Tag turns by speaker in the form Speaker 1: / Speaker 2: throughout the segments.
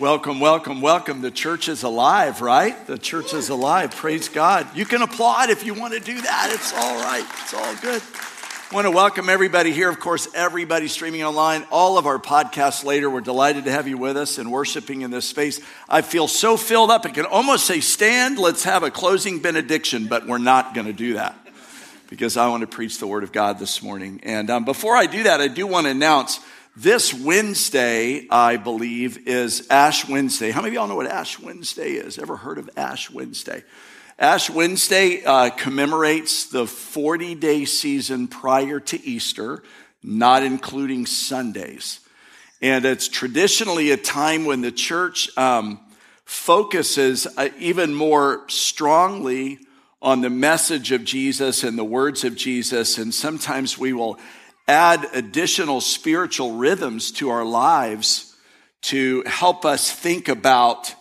Speaker 1: Welcome, welcome, welcome. The church is alive, right? The church is alive. Praise God. You can applaud if you want to do that. It's all right. It's all good. I want to welcome everybody here. Of course, everybody streaming online, all of our podcasts later. We're delighted to have you with us and worshiping in this space. I feel so filled up. I can almost say, stand, let's have a closing benediction, but we're not going to do that because I want to preach the word of God this morning. And um, before I do that, I do want to announce this Wednesday, I believe, is Ash Wednesday. How many of y'all know what Ash Wednesday is? Ever heard of Ash Wednesday? Ash Wednesday uh, commemorates the 40 day season prior to Easter, not including Sundays. And it's traditionally a time when the church um, focuses uh, even more strongly on the message of Jesus and the words of Jesus. And sometimes we will add additional spiritual rhythms to our lives to help us think about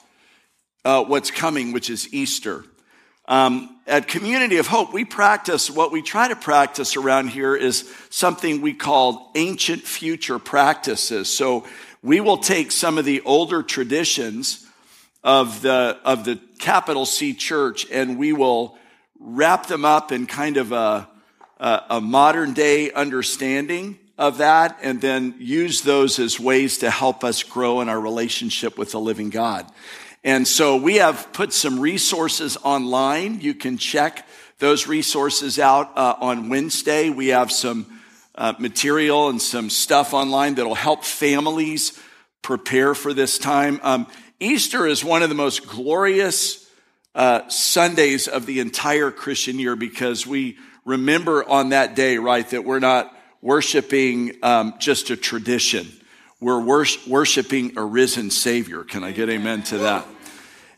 Speaker 1: uh, what's coming, which is Easter. Um, at Community of Hope, we practice what we try to practice around here is something we call ancient future practices. So we will take some of the older traditions of the of the capital C church and we will wrap them up in kind of a a modern day understanding of that and then use those as ways to help us grow in our relationship with the living God. And so we have put some resources online. You can check those resources out uh, on Wednesday. We have some uh, material and some stuff online that'll help families prepare for this time. Um, Easter is one of the most glorious uh, Sundays of the entire Christian year because we remember on that day, right, that we're not worshiping um, just a tradition. We're wor- worshiping a risen Savior. Can I get amen to that?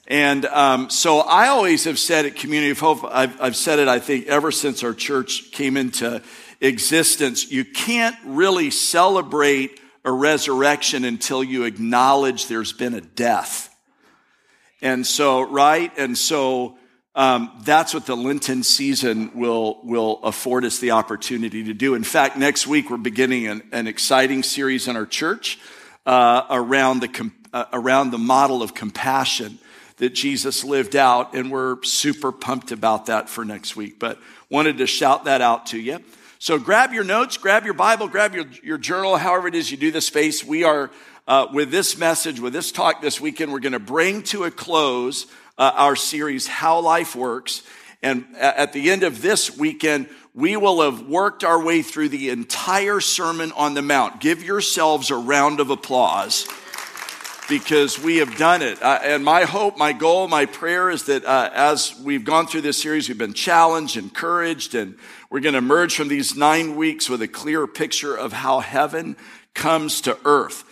Speaker 1: And um, so I always have said at Community of Hope, I've, I've said it, I think, ever since our church came into existence, you can't really celebrate a resurrection until you acknowledge there's been a death. And so, right? And so, um, that's what the Lenten season will, will afford us the opportunity to do. In fact, next week we're beginning an, an exciting series in our church uh, around, the, uh, around the model of compassion that Jesus lived out, and we're super pumped about that for next week. But wanted to shout that out to you. So grab your notes, grab your Bible, grab your, your journal, however it is you do the space. We are, uh, with this message, with this talk this weekend, we're going to bring to a close uh, our series, How Life Works. And at the end of this weekend, we will have worked our way through the entire Sermon on the Mount. Give yourselves a round of applause because we have done it. Uh, and my hope, my goal, my prayer is that uh, as we've gone through this series, we've been challenged, encouraged, and we're going to emerge from these nine weeks with a clear picture of how heaven comes to earth.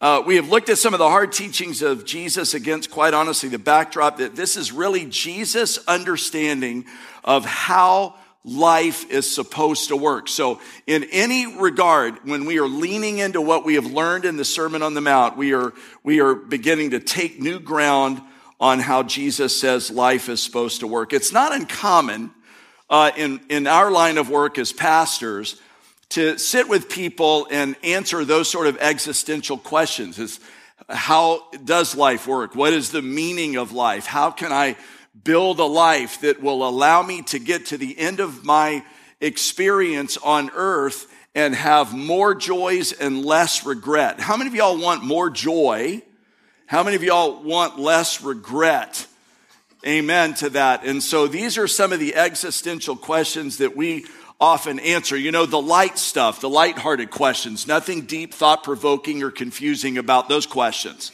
Speaker 1: Uh, we have looked at some of the hard teachings of Jesus against, quite honestly, the backdrop that this is really Jesus' understanding of how life is supposed to work. So, in any regard, when we are leaning into what we have learned in the Sermon on the Mount, we are, we are beginning to take new ground on how Jesus says life is supposed to work. It's not uncommon uh, in, in our line of work as pastors to sit with people and answer those sort of existential questions is how does life work? What is the meaning of life? How can I build a life that will allow me to get to the end of my experience on earth and have more joys and less regret? How many of y'all want more joy? How many of y'all want less regret? Amen to that. And so these are some of the existential questions that we often answer. You know, the light stuff, the light-hearted questions, nothing deep, thought provoking, or confusing about those questions.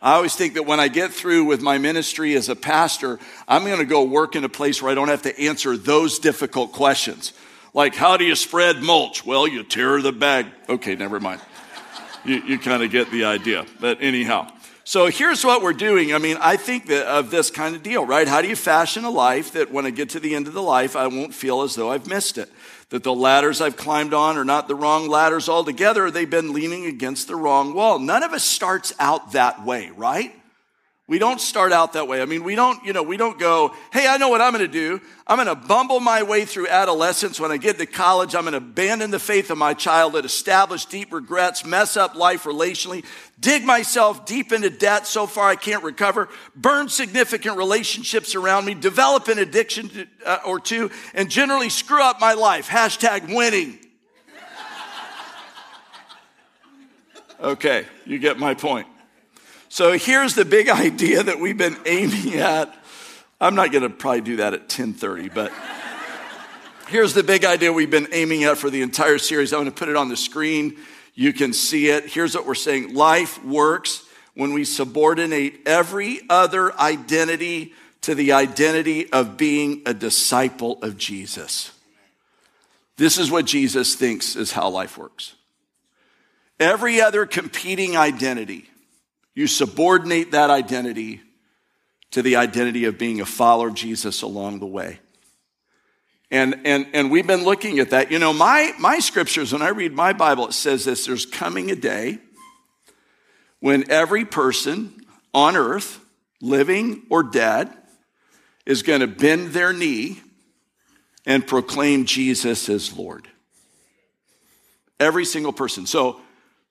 Speaker 1: I always think that when I get through with my ministry as a pastor, I'm going to go work in a place where I don't have to answer those difficult questions. Like, how do you spread mulch? Well, you tear the bag. Okay, never mind. You, you kind of get the idea. But anyhow, So here's what we're doing. I mean, I think of this kind of deal, right? How do you fashion a life that when I get to the end of the life, I won't feel as though I've missed it? That the ladders I've climbed on are not the wrong ladders altogether. They've been leaning against the wrong wall. None of us starts out that way, right? We don't start out that way. I mean, we don't, you know, we don't go, hey, I know what I'm going to do. I'm going to bumble my way through adolescence. When I get to college, I'm going to abandon the faith of my childhood, establish deep regrets, mess up life relationally, dig myself deep into debt so far I can't recover, burn significant relationships around me, develop an addiction to, uh, or two, and generally screw up my life. Hashtag winning. Okay, you get my point. So here's the big idea that we've been aiming at. I'm not going to probably do that at 10:30, but here's the big idea we've been aiming at for the entire series. I'm going to put it on the screen. You can see it. Here's what we're saying. Life works when we subordinate every other identity to the identity of being a disciple of Jesus. This is what Jesus thinks is how life works. Every other competing identity you subordinate that identity to the identity of being a follower of Jesus along the way. And, and, and we've been looking at that. You know, my, my scriptures, when I read my Bible, it says this there's coming a day when every person on earth, living or dead, is going to bend their knee and proclaim Jesus as Lord. Every single person. So,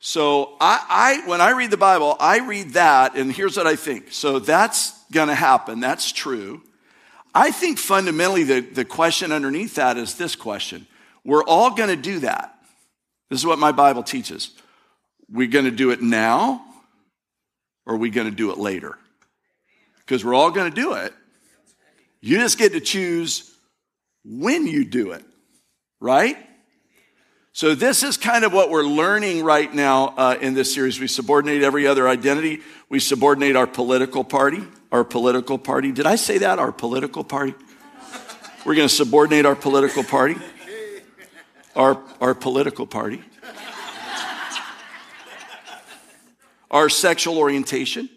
Speaker 1: so I, I, when I read the Bible, I read that, and here's what I think. So that's going to happen. That's true. I think fundamentally the, the question underneath that is this question. We're all going to do that. This is what my Bible teaches. We're going to do it now, or are we going to do it later? Because we're all going to do it. You just get to choose when you do it, right? So, this is kind of what we're learning right now uh, in this series. We subordinate every other identity. We subordinate our political party. Our political party. Did I say that? Our political party? We're going to subordinate our political party. Our, our political party. Our sexual orientation.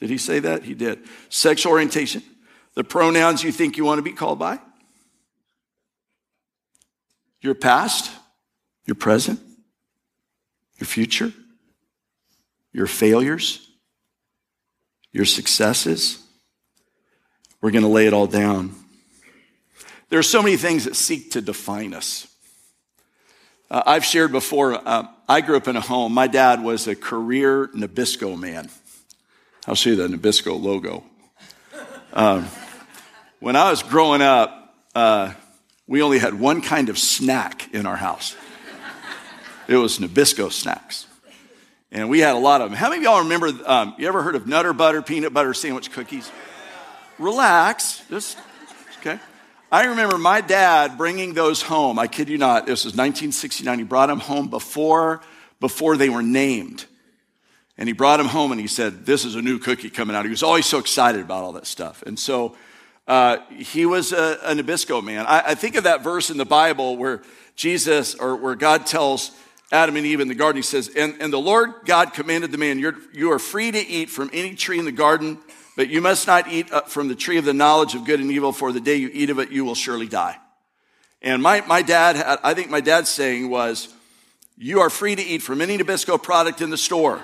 Speaker 1: Did he say that? He did. Sexual orientation. The pronouns you think you want to be called by your past, your present, your future, your failures, your successes. We're going to lay it all down. There are so many things that seek to define us. Uh, I've shared before, uh, I grew up in a home. My dad was a career Nabisco man. I'll show you the Nabisco logo. Um, when I was growing up, uh, we only had one kind of snack in our house. It was Nabisco snacks. And we had a lot of them. How many of y'all remember, um, you ever heard of Nutter Butter peanut butter sandwich cookies? Relax, just, okay. I remember my dad bringing those home. I kid you not, this was 1969. He brought them home before, before they were named. And he brought them home and he said, This is a new cookie coming out. He was always so excited about all that stuff. And so uh, he was a, a Nabisco man. I, I, think of that verse in the Bible where Jesus or where God tells Adam and Eve in the garden, he says, And, and the Lord God commanded the man, You're, You are free to eat from any tree in the garden, but you must not eat from the tree of the knowledge of good and evil, for the day you eat of it, you will surely die. And my, my dad, had, I think my dad's saying was, You are free to eat from any Nabisco product in the store.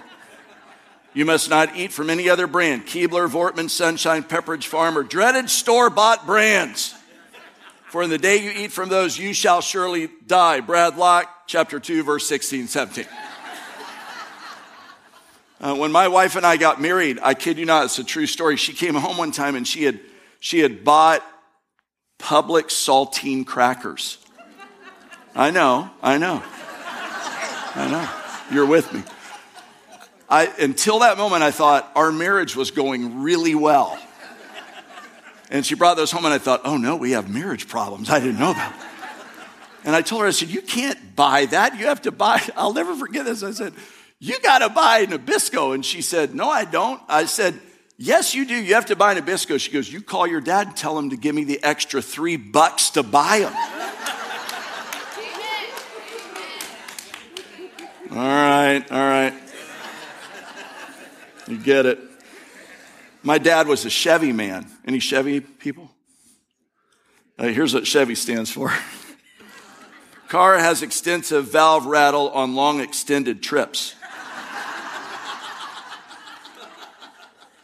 Speaker 1: You must not eat from any other brand Keebler, Voortman, Sunshine, Pepperidge Farm, or dreaded store bought brands. For in the day you eat from those, you shall surely die. Brad Locke, chapter 2, verse 16, 17. Uh, when my wife and I got married, I kid you not, it's a true story. She came home one time and she had, she had bought Publix saltine crackers. I know, I know, I know. You're with me. I, until that moment, I thought our marriage was going really well. And she brought those home, and I thought, oh no, we have marriage problems I didn't know about. And I told her, I said, you can't buy that. You have to buy, I'll never forget this. I said, you got to buy Nabisco. And she said, no, I don't. I said, yes, you do. You have to buy Nabisco. She goes, you call your dad and tell him to give me the extra three bucks to buy them. all right, all right. You get it. My dad was a Chevy man. Any Chevy people? Uh, here's what Chevy stands for. Car has extensive valve rattle on long extended trips.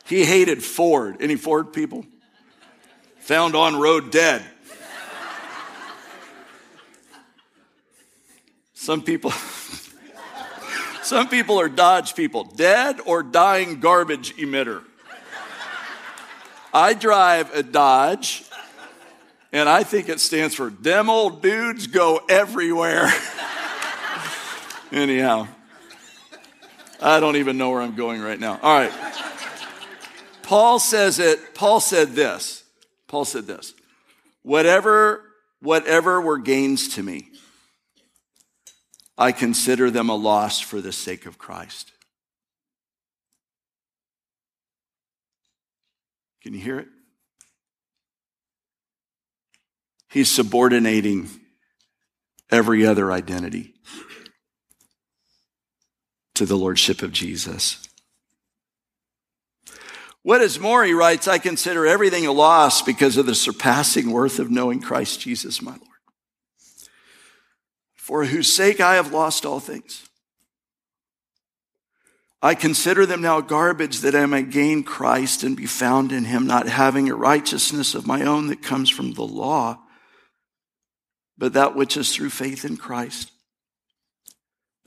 Speaker 1: he hated Ford. Any Ford people? Found on road dead. Some people Some people are Dodge people, dead or dying garbage emitter. I drive a Dodge and I think it stands for them old dudes go everywhere. Anyhow, I don't even know where I'm going right now. All right. Paul says it, Paul said this. Paul said this. Whatever, whatever were gains to me, I consider them a loss for the sake of Christ. Can you hear it? He's subordinating every other identity to the Lordship of Jesus. What is more, he writes, I consider everything a loss because of the surpassing worth of knowing Christ Jesus, my Lord, for whose sake I have lost all things. I consider them now garbage that I may gain Christ and be found in him, not having a righteousness of my own that comes from the law but that which is through faith in Christ.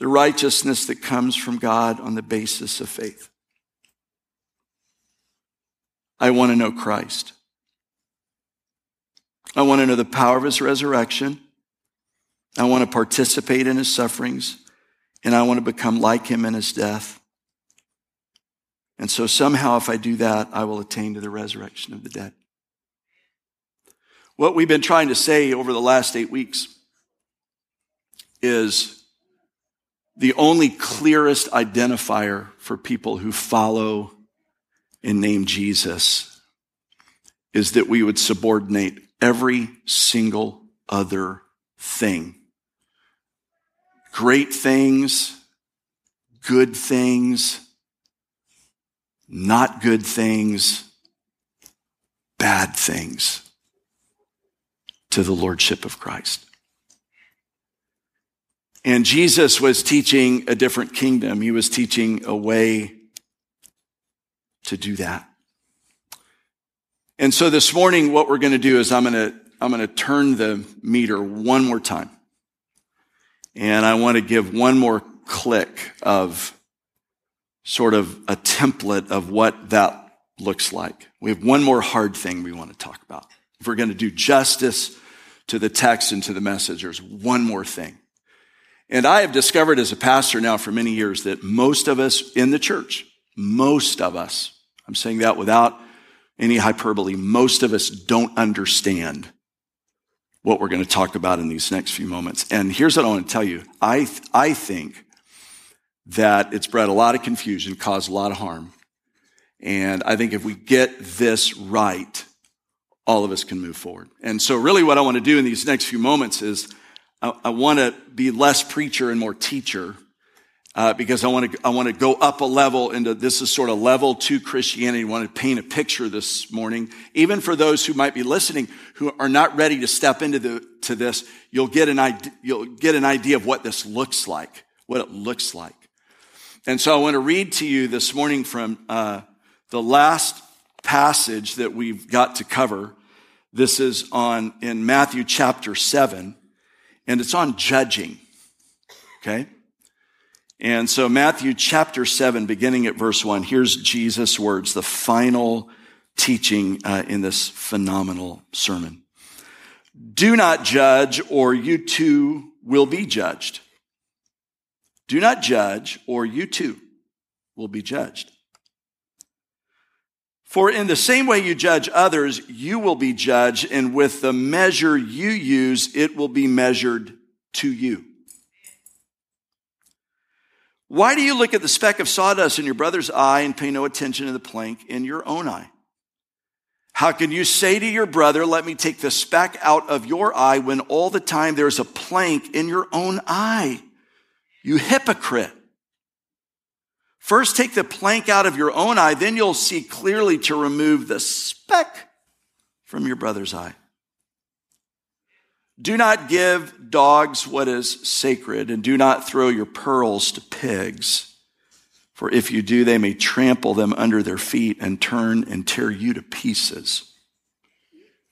Speaker 1: The righteousness that comes from God on the basis of faith. I want to know Christ. I want to know the power of his resurrection. I want to participate in his sufferings, and I want to become like him in his death. And so somehow, if I do that, I will attain to the resurrection of the dead. What we've been trying to say over the last eight weeks is the only clearest identifier for people who follow and name Jesus is that we would subordinate every single other thing. Great things, good things, not good things, bad things to the Lordship of Christ. And Jesus was teaching a different kingdom. He was teaching a way to do that. And so this morning, what we're going to do is I'm going to, I'm going to turn the meter one more time. And I want to give one more click of sort of a template of what that looks like. We have one more hard thing we want to talk about. If we're going to do justice to the text and to the message. There's one more thing. And I have discovered as a pastor now for many years that most of us in the church, most of us, I'm saying that without any hyperbole, most of us don't understand what we're going to talk about in these next few moments. And here's what I want to tell you. I, I think that it's bred a lot of confusion, caused a lot of harm. And I think if we get this right, all of us can move forward. And so, really, what I want to do in these next few moments is I, I want to be less preacher and more teacher. Uh, because I want to, I want to go up a level into this is sort of level two Christianity. I want to paint a picture this morning, even for those who might be listening who are not ready to step into the, to this. You'll get an idea, you'll get an idea of what this looks like, what it looks like. And so I want to read to you this morning from uh, the last passage that we've got to cover. This is on in Matthew chapter 7, and it's on judging. Okay? And so, Matthew chapter 7, beginning at verse 1, here's Jesus' words, the final teaching uh, in this phenomenal sermon. Do not judge, or you too will be judged. Do not judge, or you too will be judged. For in the same way you judge others, you will be judged, and with the measure you use, it will be measured to you. Why do you look at the speck of sawdust in your brother's eye and pay no attention to the plank in your own eye? How can you say to your brother, let me take the speck out of your eye when all the time there's a plank in your own eye? You hypocrite. First, take the plank out of your own eye, then you'll see clearly to remove the speck from your brother's eye. Do not give dogs what is sacred, and do not throw your pearls to pigs. For if you do, they may trample them under their feet and turn and tear you to pieces.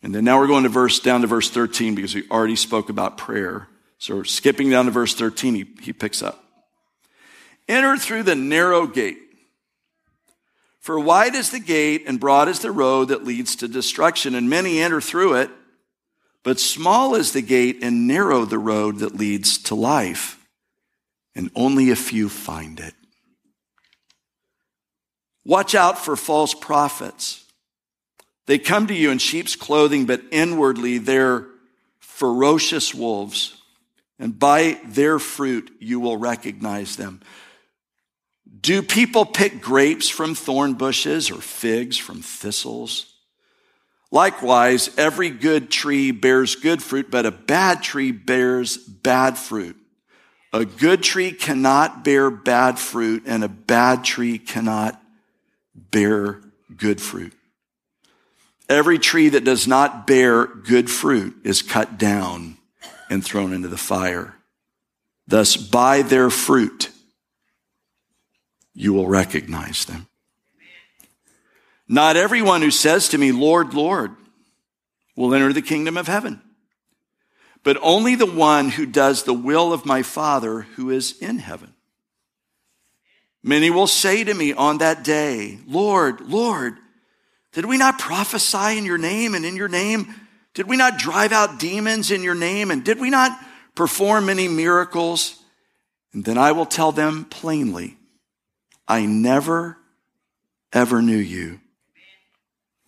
Speaker 1: And then now we're going to verse down to verse 13 because we already spoke about prayer. So skipping down to verse 13, he, he picks up. Enter through the narrow gate. For wide is the gate and broad is the road that leads to destruction, and many enter through it. But small is the gate and narrow the road that leads to life, and only a few find it. Watch out for false prophets. They come to you in sheep's clothing, but inwardly they're ferocious wolves. And by their fruit you will recognize them. Do people pick grapes from thorn bushes or figs from thistles? Likewise, every good tree bears good fruit, but a bad tree bears bad fruit. A good tree cannot bear bad fruit, and a bad tree cannot bear good fruit. Every tree that does not bear good fruit is cut down and thrown into the fire. Thus, by their fruit, you will recognize them. Not everyone who says to me, Lord, Lord, will enter the kingdom of heaven, but only the one who does the will of my Father who is in heaven. Many will say to me on that day, Lord, Lord, did we not prophesy in your name and in your name? Did we not drive out demons in your name? And did we not perform many miracles? And then I will tell them plainly, I never, ever knew you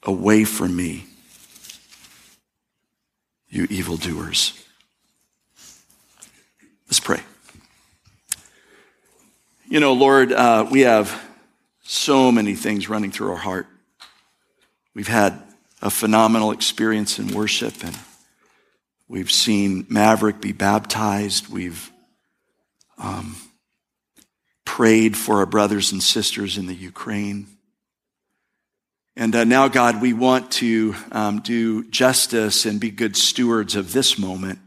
Speaker 1: away from me, you evildoers. Let's pray. You know, Lord, uh, we have so many things running through our heart. We've had a phenomenal experience in worship, and we've seen Maverick be baptized. We've um, prayed for our brothers and sisters in the Ukraine. And uh, now, God, we want to um, do justice and be good stewards of this moment.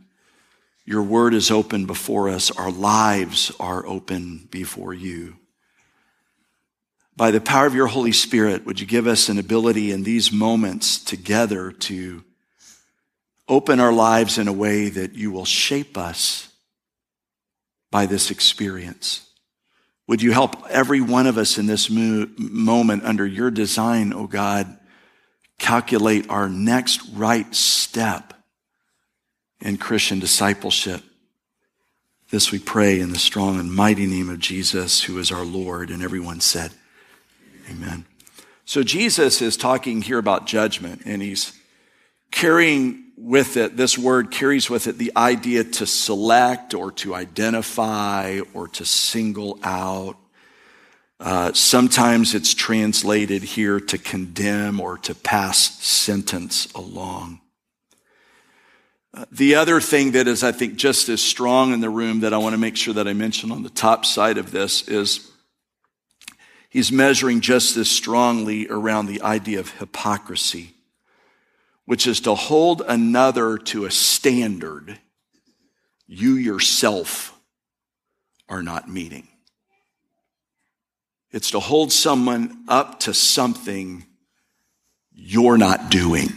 Speaker 1: Your word is open before us. Our lives are open before you. By the power of your Holy Spirit, would you give us an ability in these moments together to open our lives in a way that you will shape us by this experience? Would you help every one of us in this mo- moment under your design, oh God, calculate our next right step in Christian discipleship? This we pray in the strong and mighty name of Jesus, who is our Lord. And everyone said, Amen. So Jesus is talking here about judgment, and he's carrying with it, this word carries with it the idea to select or to identify or to single out. Uh, sometimes it's translated here to condemn or to pass sentence along. Uh, the other thing that is, I think, just as strong in the room that I want to make sure that I mention on the top side of this is he's measuring just as strongly around the idea of hypocrisy which is to hold another to a standard you yourself are not meeting. It's to hold someone up to something you're not doing.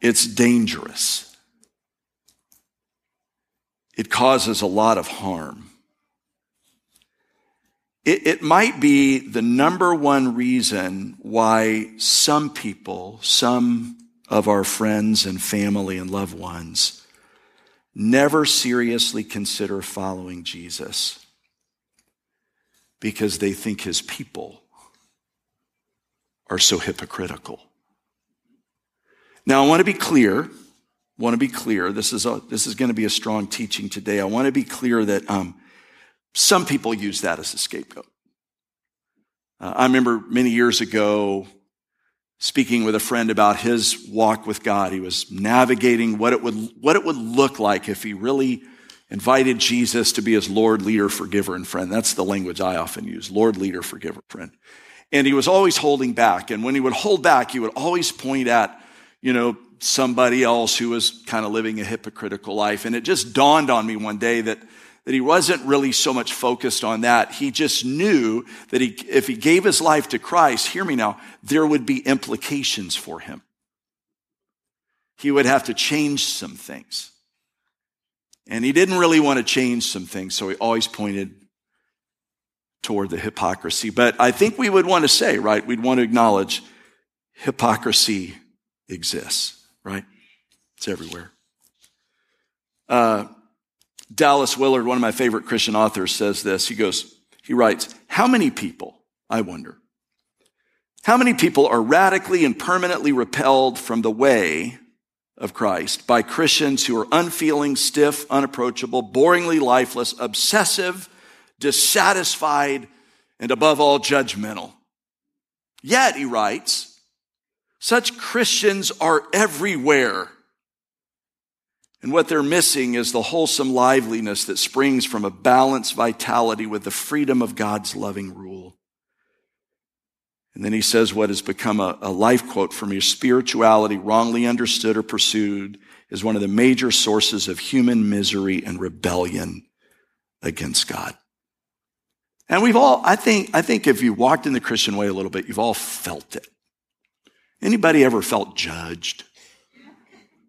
Speaker 1: It's dangerous. It causes a lot of harm. It, it might be the number one reason why some people, some of our friends and family and loved ones, never seriously consider following Jesus because they think his people are so hypocritical. Now, I want to be clear. Want to be clear. This is a, this is going to be a strong teaching today. I want to be clear that um, some people use that as a scapegoat. Uh, I remember many years ago speaking with a friend about his walk with God. He was navigating what it would, what it would look like if he really invited Jesus to be his Lord, leader, forgiver, and friend. That's the language I often use Lord, leader, forgiver, friend. And he was always holding back. And when he would hold back, he would always point at, you know, somebody else who was kind of living a hypocritical life. And it just dawned on me one day that, that he wasn't really so much focused on that. He just knew that he, if he gave his life to Christ, hear me now, there would be implications for him. He would have to change some things. And he didn't really want to change some things, so he always pointed toward the hypocrisy. But I think we would want to say, right, we'd want to acknowledge hypocrisy exists, right? It's everywhere. Uh, Dallas Willard, one of my favorite Christian authors, says this. He goes, he writes, How many people, I wonder, how many people are radically and permanently repelled from the way of Christ by Christians who are unfeeling, stiff, unapproachable, boringly lifeless, obsessive, dissatisfied, and above all, judgmental. Yet, he writes, such Christians are everywhere. And what they're missing is the wholesome liveliness that springs from a balanced vitality with the freedom of God's loving rule. And then he says what has become a, a life quote for me spirituality, wrongly understood or pursued, is one of the major sources of human misery and rebellion against God. And we've all, I think, I think if you walked in the Christian way a little bit, you've all felt it. Anybody ever felt judged?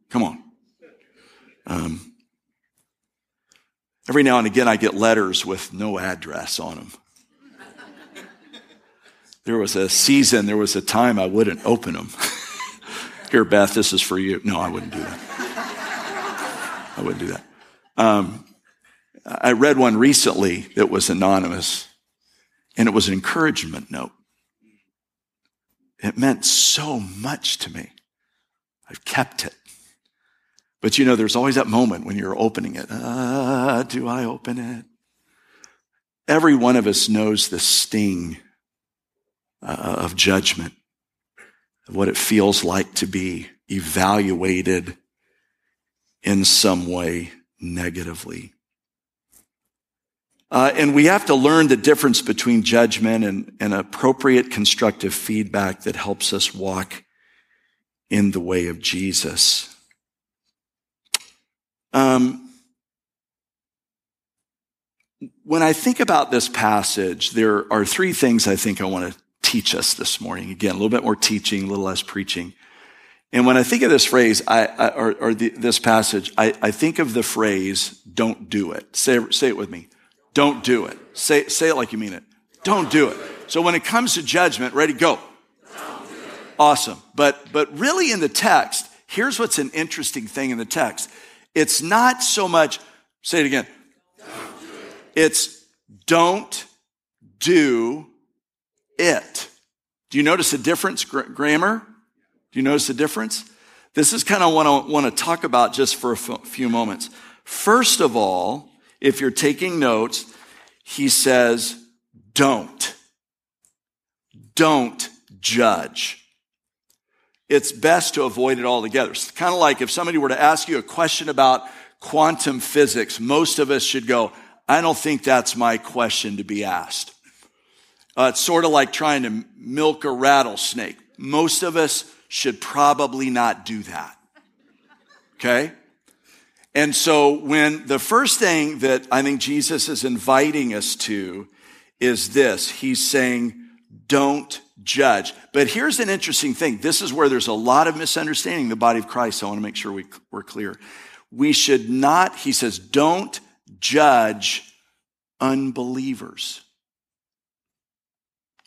Speaker 1: Come on. Um, every now and again, I get letters with no address on them. There was a season, there was a time I wouldn't open them. Here, Beth, this is for you. No, I wouldn't do that. I wouldn't do that. Um, I read one recently that was anonymous, and it was an encouragement note. It meant so much to me. I've kept it. But you know, there's always that moment when you're opening it. Ah, do I open it? Every one of us knows the sting uh, of judgment, of what it feels like to be evaluated in some way negatively. Uh, and we have to learn the difference between judgment and, and appropriate constructive feedback that helps us walk in the way of Jesus. Um, when I think about this passage, there are three things I think I want to teach us this morning. Again, a little bit more teaching, a little less preaching. And when I think of this phrase, I, I, or, or the, this passage, I, I, think of the phrase, don't do it. Say, say it with me. Don't do it. Say, say it like you mean it. Don't do it. So when it comes to judgment, ready, go. Awesome. But, but really in the text, here's what's an interesting thing in the text. It's not so much, say it again. It's don't do it. Do you notice a difference, grammar? Do you notice a difference? This is kind of what I want to talk about just for a few moments. First of all, if you're taking notes, he says, don't. Don't judge. It's best to avoid it altogether. It's kind of like if somebody were to ask you a question about quantum physics, most of us should go, I don't think that's my question to be asked. Uh, it's sort of like trying to milk a rattlesnake. Most of us should probably not do that. Okay? And so when the first thing that I think Jesus is inviting us to is this, he's saying, don't judge. But here's an interesting thing. This is where there's a lot of misunderstanding in the body of Christ. So I want to make sure we, we're clear. We should not, he says, don't judge unbelievers.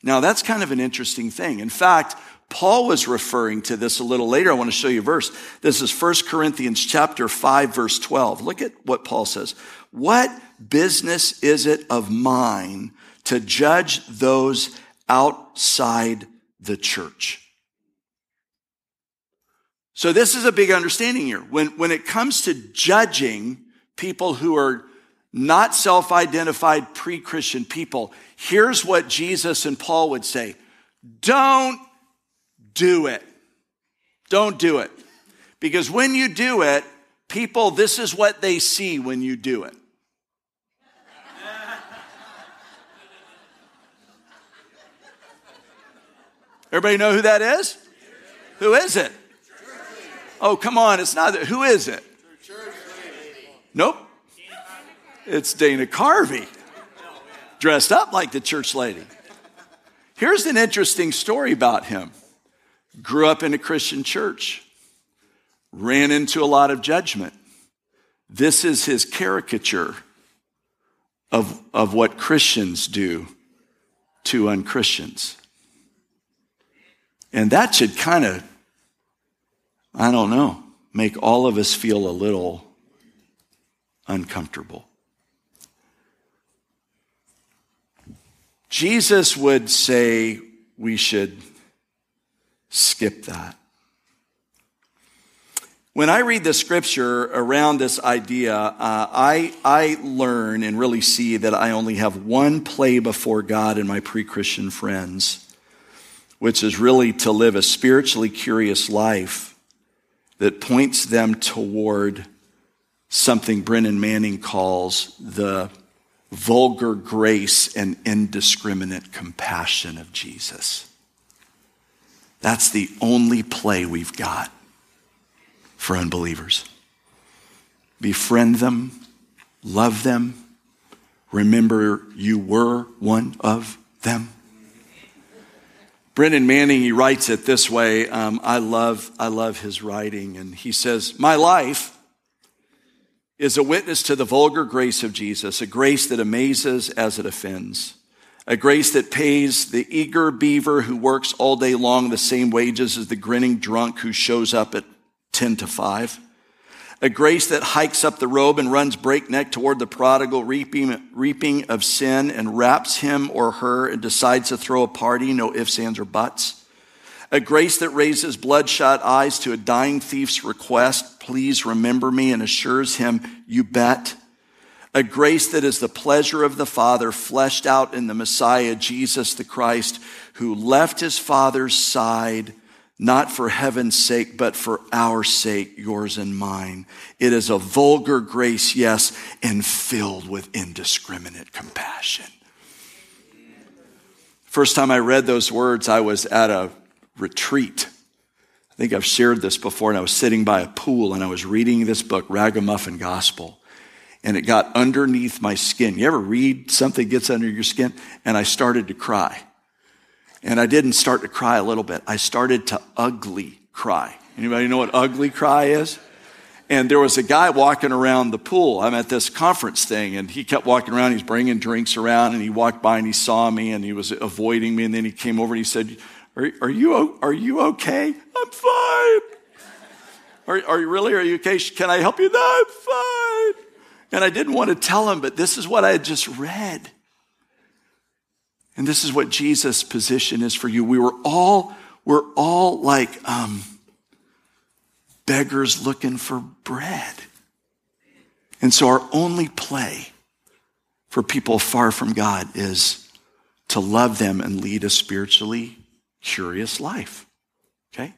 Speaker 1: Now, that's kind of an interesting thing. In fact, Paul was referring to this a little later. I want to show you a verse. This is 1 Corinthians chapter 5 verse 12. Look at what Paul says. What business is it of mine to judge those outside the church? So this is a big understanding here. When, when it comes to judging people who are not self-identified pre-Christian people, Here's what Jesus and Paul would say Don't do it. Don't do it. Because when you do it, people, this is what they see when you do it. Everybody know who that is? Who is it? Oh, come on, it's not. That. Who is it? Nope. It's Dana Carvey, dressed up like the church lady. Here's an interesting story about him. Grew up in a Christian church, ran into a lot of judgment. This is his caricature of, of what Christians do to unchristians. And that should kind of, I don't know, make all of us feel a little uncomfortable. Jesus would say we should skip that. When I read the scripture around this idea, uh, I, I learn and really see that I only have one play before God and my pre Christian friends, which is really to live a spiritually curious life that points them toward something Brennan Manning calls the vulgar grace and indiscriminate compassion of Jesus. That's the only play we've got for unbelievers. Befriend them, love them, remember you were one of them. Brennan Manning, he writes it this way. Um, I love, I love his writing, and he says, "My life is a witness to the vulgar grace of Jesus, a grace that amazes as it offends, a grace that pays the eager beaver who works all day long the same wages as the grinning drunk who shows up at 10 to 5, a grace that hikes up the robe and runs breakneck toward the prodigal, reaping, reaping of sin and wraps him or her and decides to throw a party, no ifs, ands, or buts a grace that raises bloodshot eyes to a dying thief's request, please remember me, and assures him, you bet. A grace that is the pleasure of the Father fleshed out in the Messiah, Jesus the Christ, who left his Father's side, not for heaven's sake, but for our sake, yours and mine. It is a vulgar grace, yes, and filled with indiscriminate compassion. First time I read those words, I was at a retreat. I think I've shared this before, and I was sitting by a pool and I was reading this book, Ragamuffin Gospel, and it got underneath my skin. You ever read something gets under your skin? And I started to cry. And I didn't start to cry a little bit. I started to ugly cry. Anybody know what ugly cry is? And there was a guy walking around the pool. I'm at this conference thing, and he kept walking around. He's bringing drinks around, and he walked by and he saw me, and he was avoiding me. And then he came over and he said, are, are, you, are you okay? I'm fine. Are, are you really? Are you okay? Can I help you? No, I'm fine. And I didn't want to tell him, but this is what I had just read. And this is what Jesus' position is for you. We were all, we're all like um, beggars looking for bread. And so our only play for people far from God is to love them and lead a spiritually curious life. Okay?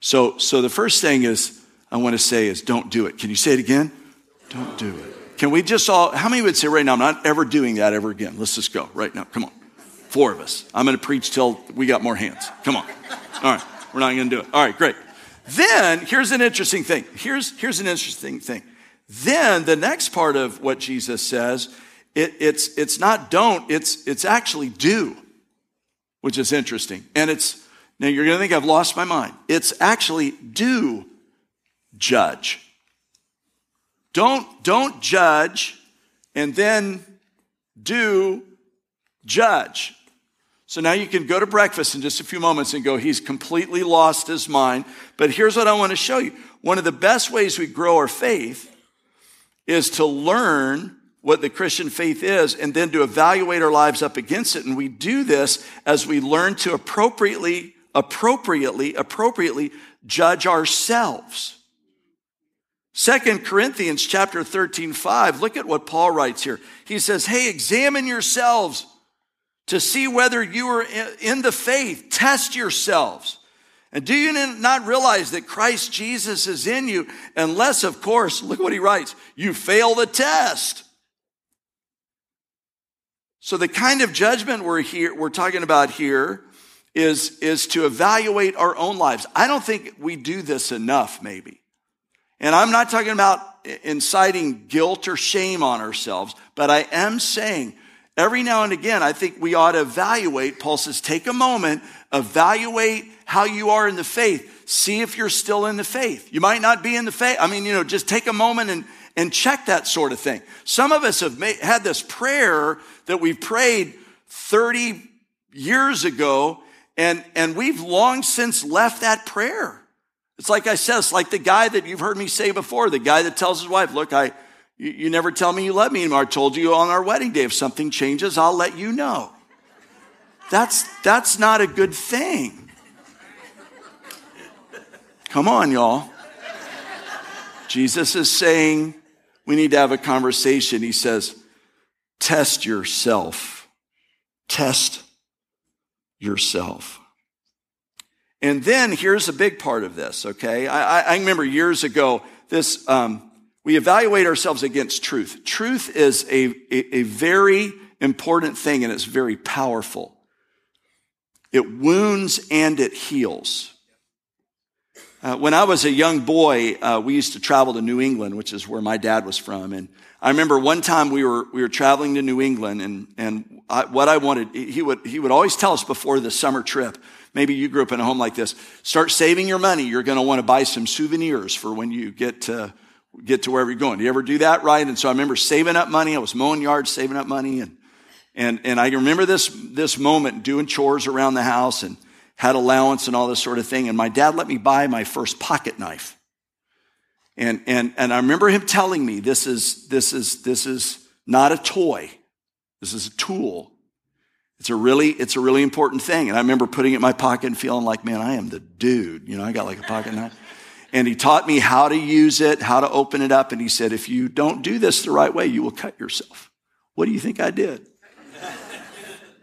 Speaker 1: So, so the first thing is, I want to say is don't do it. Can you say it again? Don't do it. Can we just all, how many would say right now, I'm not ever doing that ever again? Let's just go right now. Come on. Four of us. I'm going to preach till we got more hands. Come on. All right. We're not going to do it. All right, great. Then here's an interesting thing. Here's, here's an interesting thing. Then the next part of what Jesus says, it, it's, it's not don't, it's, it's actually do which is interesting. And it's, now you're going to think I've lost my mind. It's actually do judge. Don't, don't judge and then do judge. So now you can go to breakfast in just a few moments and go, he's completely lost his mind. But here's what I want to show you. One of the best ways we grow our faith is to learn what the Christian faith is and then to evaluate our lives up against it. And we do this as we learn to appropriately, appropriately, appropriately judge ourselves. Second Corinthians chapter 13, 5, look at what Paul writes here. He says, Hey, examine yourselves to see whether you are in the faith. Test yourselves. And do you not realize that Christ Jesus is in you? Unless, of course, look what he writes, you fail the test. So the kind of judgment we're here, we're talking about here is, is to evaluate our own lives. I don't think we do this enough, maybe. And I'm not talking about inciting guilt or shame on ourselves, but I am saying every now and again, I think we ought to evaluate. Paul says, take a moment, evaluate how you are in the faith. See if you're still in the faith. You might not be in the faith. I mean, you know, just take a moment and, and check that sort of thing. Some of us have made, had this prayer that we prayed 30 years ago, and, and we've long since left that prayer. It's like I said, it's like the guy that you've heard me say before, the guy that tells his wife, look, I, you, you never tell me you love me anymore. I told you on our wedding day, if something changes, I'll let you know. That's, that's not a good thing. Come on, y'all. Jesus is saying we need to have a conversation. He says, test yourself. Test yourself. And then here's a big part of this, okay? I, I remember years ago, this, um, we evaluate ourselves against truth. Truth is a, a, a very important thing and it's very powerful. It wounds and it heals. Uh, when I was a young boy, uh, we used to travel to New England, which is where my dad was from. And I remember one time we were, we were traveling to New England and, and I, what I wanted, he would, he would always tell us before the summer trip, maybe you grew up in a home like this, start saving your money. You're going to want to buy some souvenirs for when you get to, get to wherever you're going. Do you ever do that? Right. And so I remember saving up money. I was mowing yards, saving up money. And, and, and I remember this, this moment doing chores around the house and, had allowance and all this sort of thing. And my dad let me buy my first pocket knife. And, and, and I remember him telling me this is, this is, this is not a toy. This is a tool. It's a really, it's a really important thing. And I remember putting it in my pocket and feeling like, man, I am the dude. You know, I got like a pocket knife. And he taught me how to use it, how to open it up. And he said, if you don't do this the right way, you will cut yourself. What do you think I did?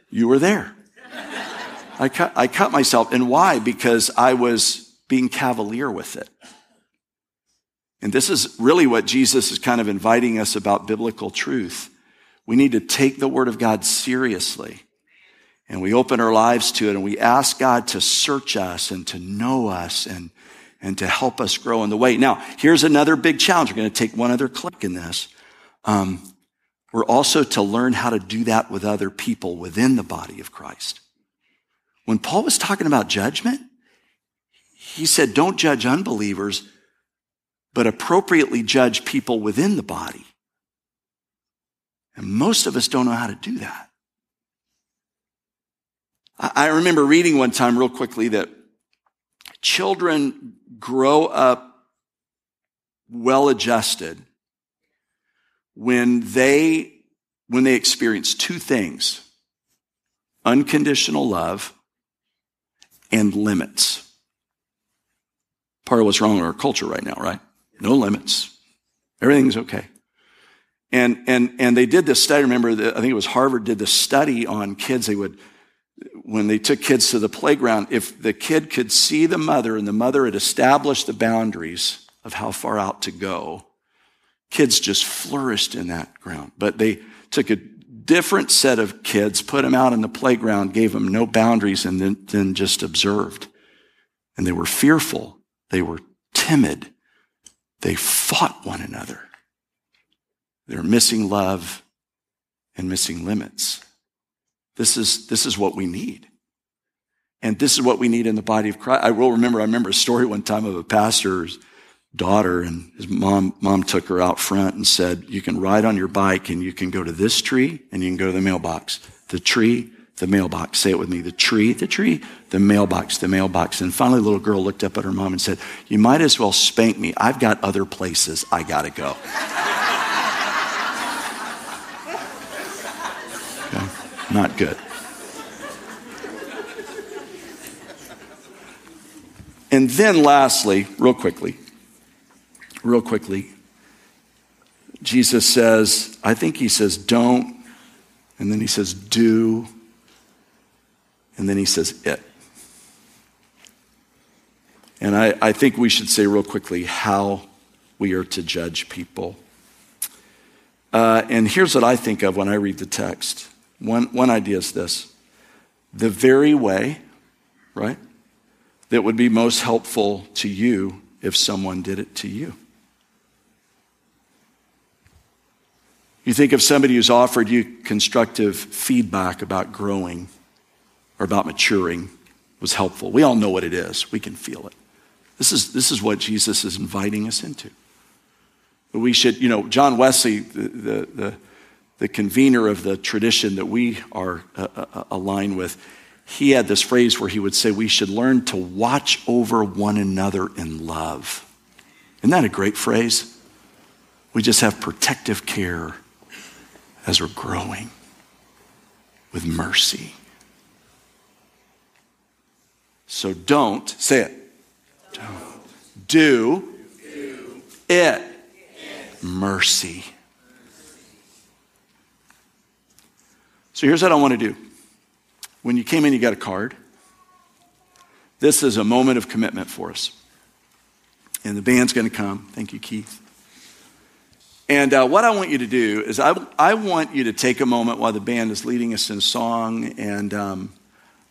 Speaker 1: You were there. I cut, I cut myself. And why? Because I was being cavalier with it. And this is really what Jesus is kind of inviting us about biblical truth. We need to take the word of God seriously. And we open our lives to it and we ask God to search us and to know us and, and to help us grow in the way. Now, here's another big challenge. We're going to take one other click in this. Um, we're also to learn how to do that with other people within the body of Christ. When Paul was talking about judgment, he said, don't judge unbelievers, but appropriately judge people within the body. And most of us don't know how to do that. I remember reading one time real quickly that children grow up well adjusted when they, when they experience two things unconditional love and limits. Part of what's wrong with our culture right now, right? No limits. Everything's okay. And, and, and they did this study. Remember, the, I think it was Harvard did this study on kids. They would, when they took kids to the playground, if the kid could see the mother and the mother had established the boundaries of how far out to go, kids just flourished in that ground. But they took a different set of kids, put them out in the playground, gave them no boundaries, and then, then just observed. And they were fearful. They were timid. They fought one another. They're missing love and missing limits. This is, this is what we need. And this is what we need in the body of Christ. I will remember, I remember a story one time of a pastor's daughter and his mom, mom took her out front and said, you can ride on your bike and you can go to this tree and you can go to the mailbox. The tree, the mailbox. Say it with me. The tree, the tree, the mailbox, the mailbox. And finally, the little girl looked up at her mom and said, you might as well spank me. I've got other places I gotta go. Not good. And then lastly, real quickly, real quickly. Jesus says, I think he says, don't. And then he says, do. And then he says, it. And I, I think we should say real quickly how we are to judge people. Uh, and here's what I think of when I read the text. One, one idea is this the very way right? That would be most helpful to you if someone did it to you. You think of somebody who's offered you constructive feedback about growing or about maturing was helpful. We all know what it is, we can feel it. This is, this is what Jesus is inviting us into. We should, you know, John Wesley, the, the, the, the convener of the tradition that we are uh, uh, uh, aligned with, he had this phrase where he would say, We should learn to watch over one another in love. Isn't that a great phrase? We just have protective care as we're growing with mercy. So don't, say it. Don't. Do, it. Mercy. So here's what I want to do. When you came in, you got a card. This is a moment of commitment for us. And the band's going to come. Thank you, Keith. And uh, what I want you to do is, I, I want you to take a moment while the band is leading us in song, and um,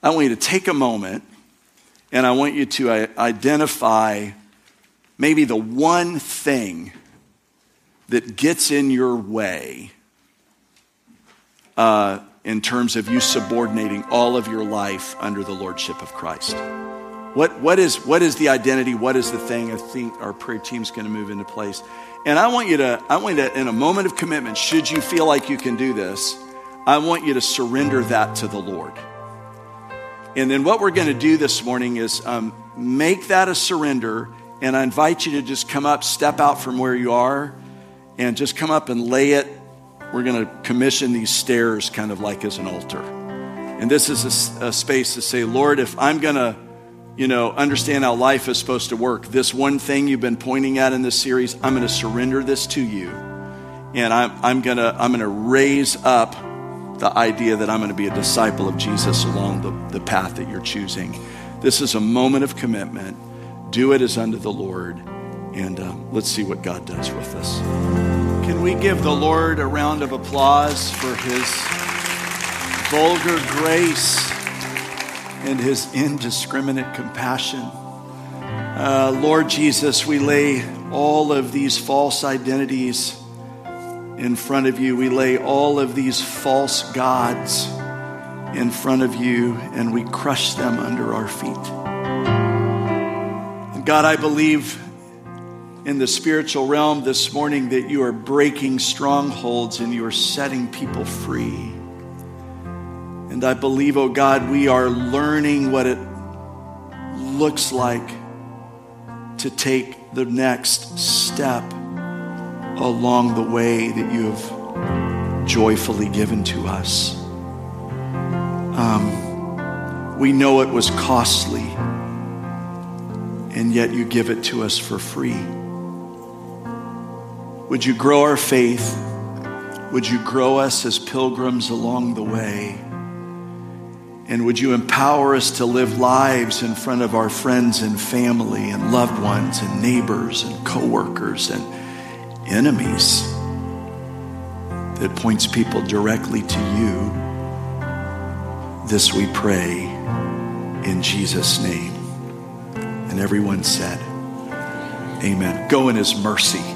Speaker 1: I want you to take a moment and I want you to uh, identify maybe the one thing that gets in your way uh, in terms of you subordinating all of your life under the lordship of Christ. What, what, is, what is the identity? What is the thing? I think our prayer team's going to move into place. And I want you to, I want you to, in a moment of commitment, should you feel like you can do this, I want you to surrender that to the Lord. And then what we're going to do this morning is um, make that a surrender. And I invite you to just come up, step out from where you are, and just come up and lay it. We're going to commission these stairs kind of like as an altar. And this is a, a space to say, Lord, if I'm going to, you know, understand how life is supposed to work, this one thing you've been pointing at in this series, I'm going to surrender this to you. And I'm, I'm going to I'm going to raise up the idea that I'm going to be a disciple of Jesus along the, the path that you're choosing. This is a moment of commitment. Do it as unto the Lord, and uh, let's see what God does with us. Can we give the Lord a round of applause for his vulgar grace and his indiscriminate compassion? Uh, Lord Jesus, we lay all of these false identities in front of you. We lay all of these false gods in front of you and we crush them under our feet. And God, I believe in the spiritual realm this morning that you are breaking strongholds and you are setting people free. And I believe, oh God, we are learning what it looks like to take the next step along the way that you have joyfully given to us. Um, we know it was costly, and yet you give it to us for free. Would you grow our faith? Would you grow us as pilgrims along the way? And would you empower us to live lives in front of our friends and family and loved ones and neighbors and coworkers and enemies that points people directly to you. This we pray in Jesus' name. And everyone said, Amen. Go in his mercy.